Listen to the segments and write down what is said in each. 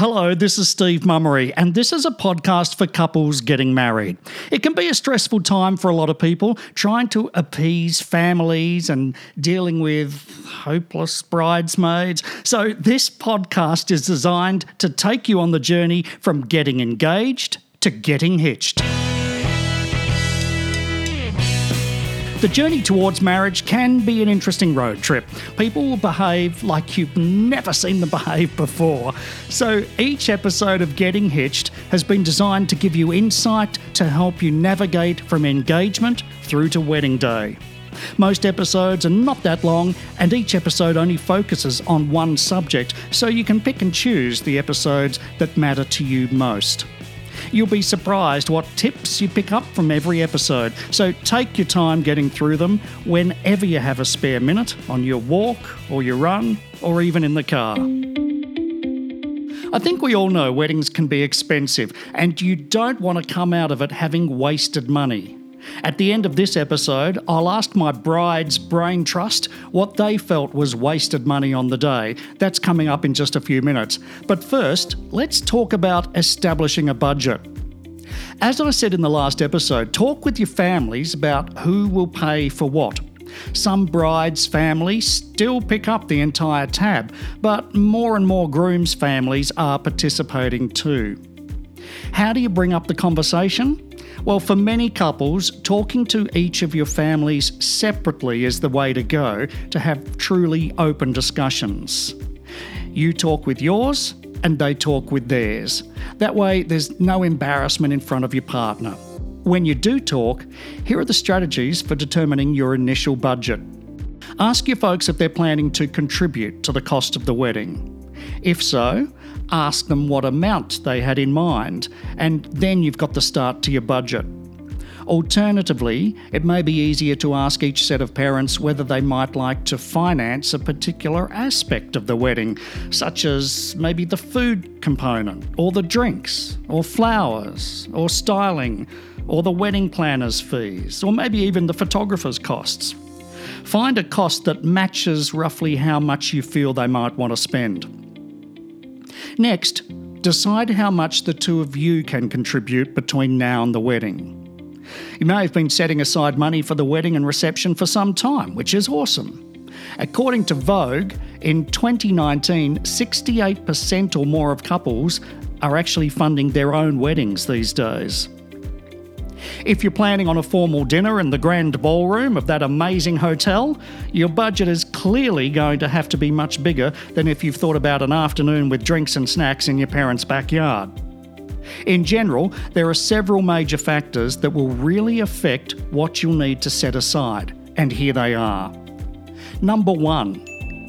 Hello, this is Steve Mummery, and this is a podcast for couples getting married. It can be a stressful time for a lot of people trying to appease families and dealing with hopeless bridesmaids. So, this podcast is designed to take you on the journey from getting engaged to getting hitched. The journey towards marriage can be an interesting road trip. People will behave like you've never seen them behave before. So each episode of Getting Hitched has been designed to give you insight to help you navigate from engagement through to wedding day. Most episodes are not that long, and each episode only focuses on one subject, so you can pick and choose the episodes that matter to you most. You'll be surprised what tips you pick up from every episode. So take your time getting through them whenever you have a spare minute on your walk or your run or even in the car. I think we all know weddings can be expensive, and you don't want to come out of it having wasted money. At the end of this episode, I'll ask my bride's brain trust what they felt was wasted money on the day. That's coming up in just a few minutes. But first, let's talk about establishing a budget. As I said in the last episode, talk with your families about who will pay for what. Some brides' families still pick up the entire tab, but more and more grooms' families are participating too. How do you bring up the conversation? Well, for many couples, talking to each of your families separately is the way to go to have truly open discussions. You talk with yours, and they talk with theirs. That way, there's no embarrassment in front of your partner. When you do talk, here are the strategies for determining your initial budget. Ask your folks if they're planning to contribute to the cost of the wedding. If so, ask them what amount they had in mind, and then you've got the start to your budget. Alternatively, it may be easier to ask each set of parents whether they might like to finance a particular aspect of the wedding, such as maybe the food component, or the drinks, or flowers, or styling, or the wedding planner's fees, or maybe even the photographer's costs. Find a cost that matches roughly how much you feel they might want to spend. Next, decide how much the two of you can contribute between now and the wedding. You may have been setting aside money for the wedding and reception for some time, which is awesome. According to Vogue, in 2019, 68% or more of couples are actually funding their own weddings these days. If you're planning on a formal dinner in the grand ballroom of that amazing hotel, your budget is clearly going to have to be much bigger than if you've thought about an afternoon with drinks and snacks in your parents' backyard. In general, there are several major factors that will really affect what you'll need to set aside, and here they are. Number one,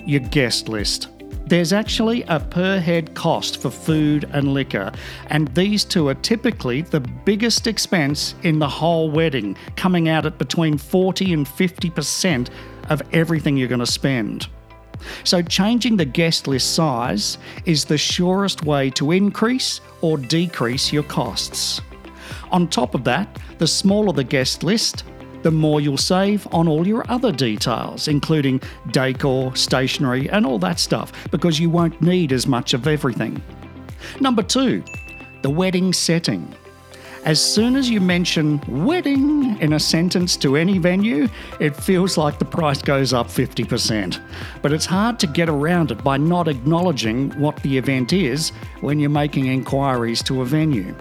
your guest list. There's actually a per head cost for food and liquor, and these two are typically the biggest expense in the whole wedding, coming out at between 40 and 50% of everything you're going to spend. So, changing the guest list size is the surest way to increase or decrease your costs. On top of that, the smaller the guest list, the more you'll save on all your other details, including decor, stationery, and all that stuff, because you won't need as much of everything. Number two, the wedding setting. As soon as you mention wedding in a sentence to any venue, it feels like the price goes up 50%. But it's hard to get around it by not acknowledging what the event is when you're making inquiries to a venue.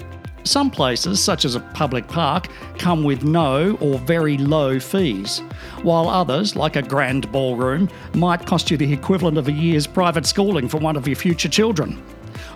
Some places, such as a public park, come with no or very low fees, while others, like a grand ballroom, might cost you the equivalent of a year's private schooling for one of your future children.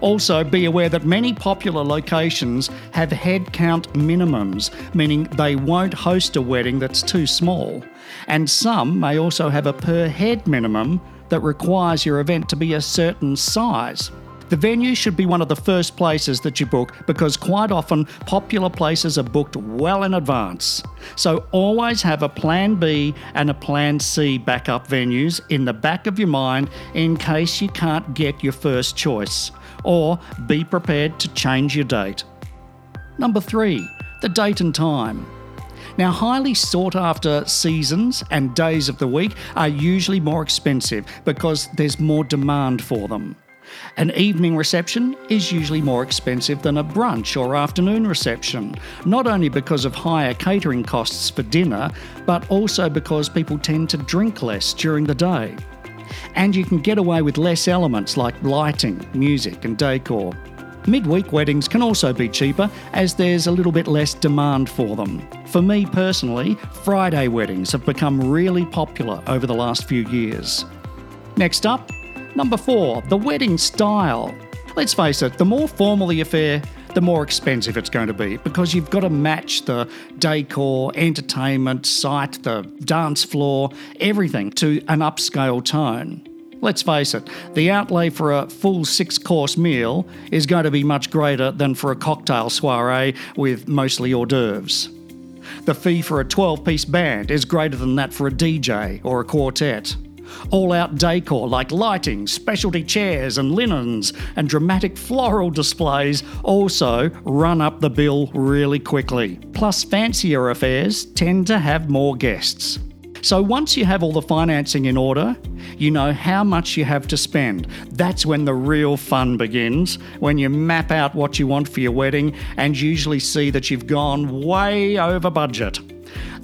Also, be aware that many popular locations have head count minimums, meaning they won't host a wedding that's too small. And some may also have a per head minimum that requires your event to be a certain size. The venue should be one of the first places that you book because quite often popular places are booked well in advance. So always have a plan B and a plan C backup venues in the back of your mind in case you can't get your first choice. Or be prepared to change your date. Number three, the date and time. Now, highly sought after seasons and days of the week are usually more expensive because there's more demand for them. An evening reception is usually more expensive than a brunch or afternoon reception, not only because of higher catering costs for dinner, but also because people tend to drink less during the day. And you can get away with less elements like lighting, music, and decor. Midweek weddings can also be cheaper as there's a little bit less demand for them. For me personally, Friday weddings have become really popular over the last few years. Next up, number four, the wedding style. Let's face it, the more formal the affair, the more expensive it's going to be because you've got to match the decor, entertainment, site, the dance floor, everything to an upscale tone. Let's face it, the outlay for a full six course meal is going to be much greater than for a cocktail soiree with mostly hors d'oeuvres. The fee for a 12 piece band is greater than that for a DJ or a quartet. All out decor like lighting, specialty chairs and linens, and dramatic floral displays also run up the bill really quickly. Plus, fancier affairs tend to have more guests. So once you have all the financing in order, you know how much you have to spend. That's when the real fun begins, when you map out what you want for your wedding and usually see that you've gone way over budget.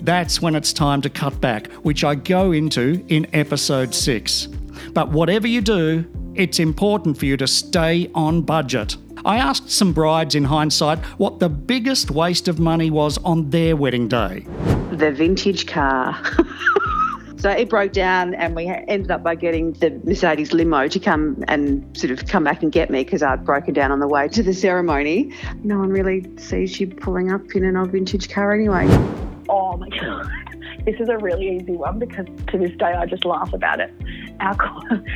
That's when it's time to cut back, which I go into in episode 6. But whatever you do, it's important for you to stay on budget. I asked some brides in hindsight what the biggest waste of money was on their wedding day. The vintage car. So it broke down, and we ended up by getting the Mercedes limo to come and sort of come back and get me because I'd broken down on the way to the ceremony. No one really sees you pulling up in an old vintage car anyway. Oh my God. This is a really easy one because to this day I just laugh about it. Our,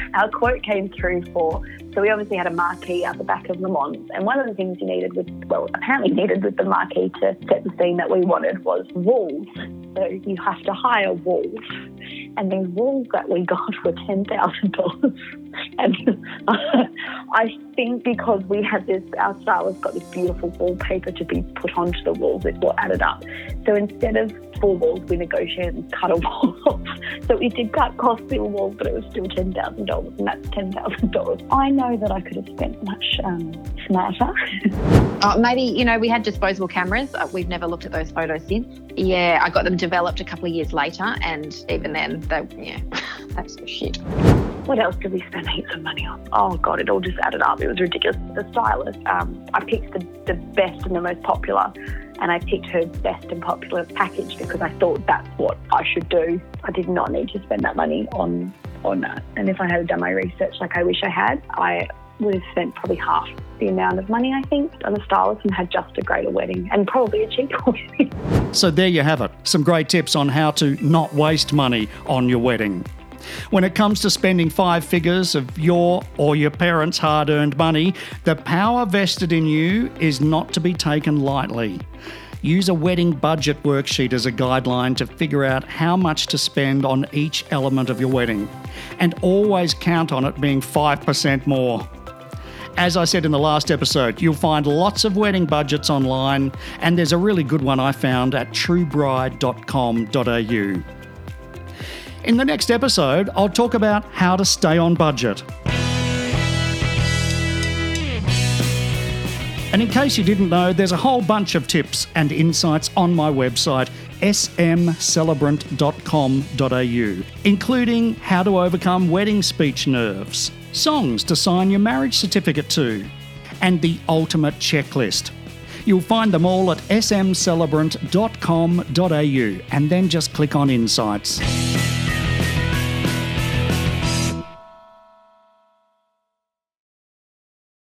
our quote came through for, so we obviously had a marquee out the back of Le Mans, and one of the things you needed with, well, apparently needed with the marquee to set the scene that we wanted was walls. So you have to hire walls. And these walls that we got were $10,000. and I think because we had this, our stylist got this beautiful wallpaper to be put onto the walls, it all added up. So instead of four walls, we negotiated and cut a wall off. So we did cut cost bill walls, but it was still $10,000, and that's $10,000. I know that I could have spent much um, smarter. Uh, maybe, you know, we had disposable cameras. Uh, we've never looked at those photos since. Yeah, I got them developed a couple of years later, and even then, they, yeah, that's for shit. What else did we spend heaps of money on? Oh god, it all just added up. It was ridiculous. The stylist, um, I picked the, the best and the most popular, and I picked her best and popular package because I thought that's what I should do. I did not need to spend that money on on that. And if I had done my research like I wish I had, I would have spent probably half the amount of money I think on a stylist and had just a greater wedding and probably a cheaper wedding. So there you have it. Some great tips on how to not waste money on your wedding. When it comes to spending five figures of your or your parents' hard earned money, the power vested in you is not to be taken lightly. Use a wedding budget worksheet as a guideline to figure out how much to spend on each element of your wedding. And always count on it being 5% more. As I said in the last episode, you'll find lots of wedding budgets online, and there's a really good one I found at truebride.com.au. In the next episode, I'll talk about how to stay on budget. And in case you didn't know, there's a whole bunch of tips and insights on my website, smcelebrant.com.au, including how to overcome wedding speech nerves, songs to sign your marriage certificate to, and the ultimate checklist. You'll find them all at smcelebrant.com.au and then just click on Insights.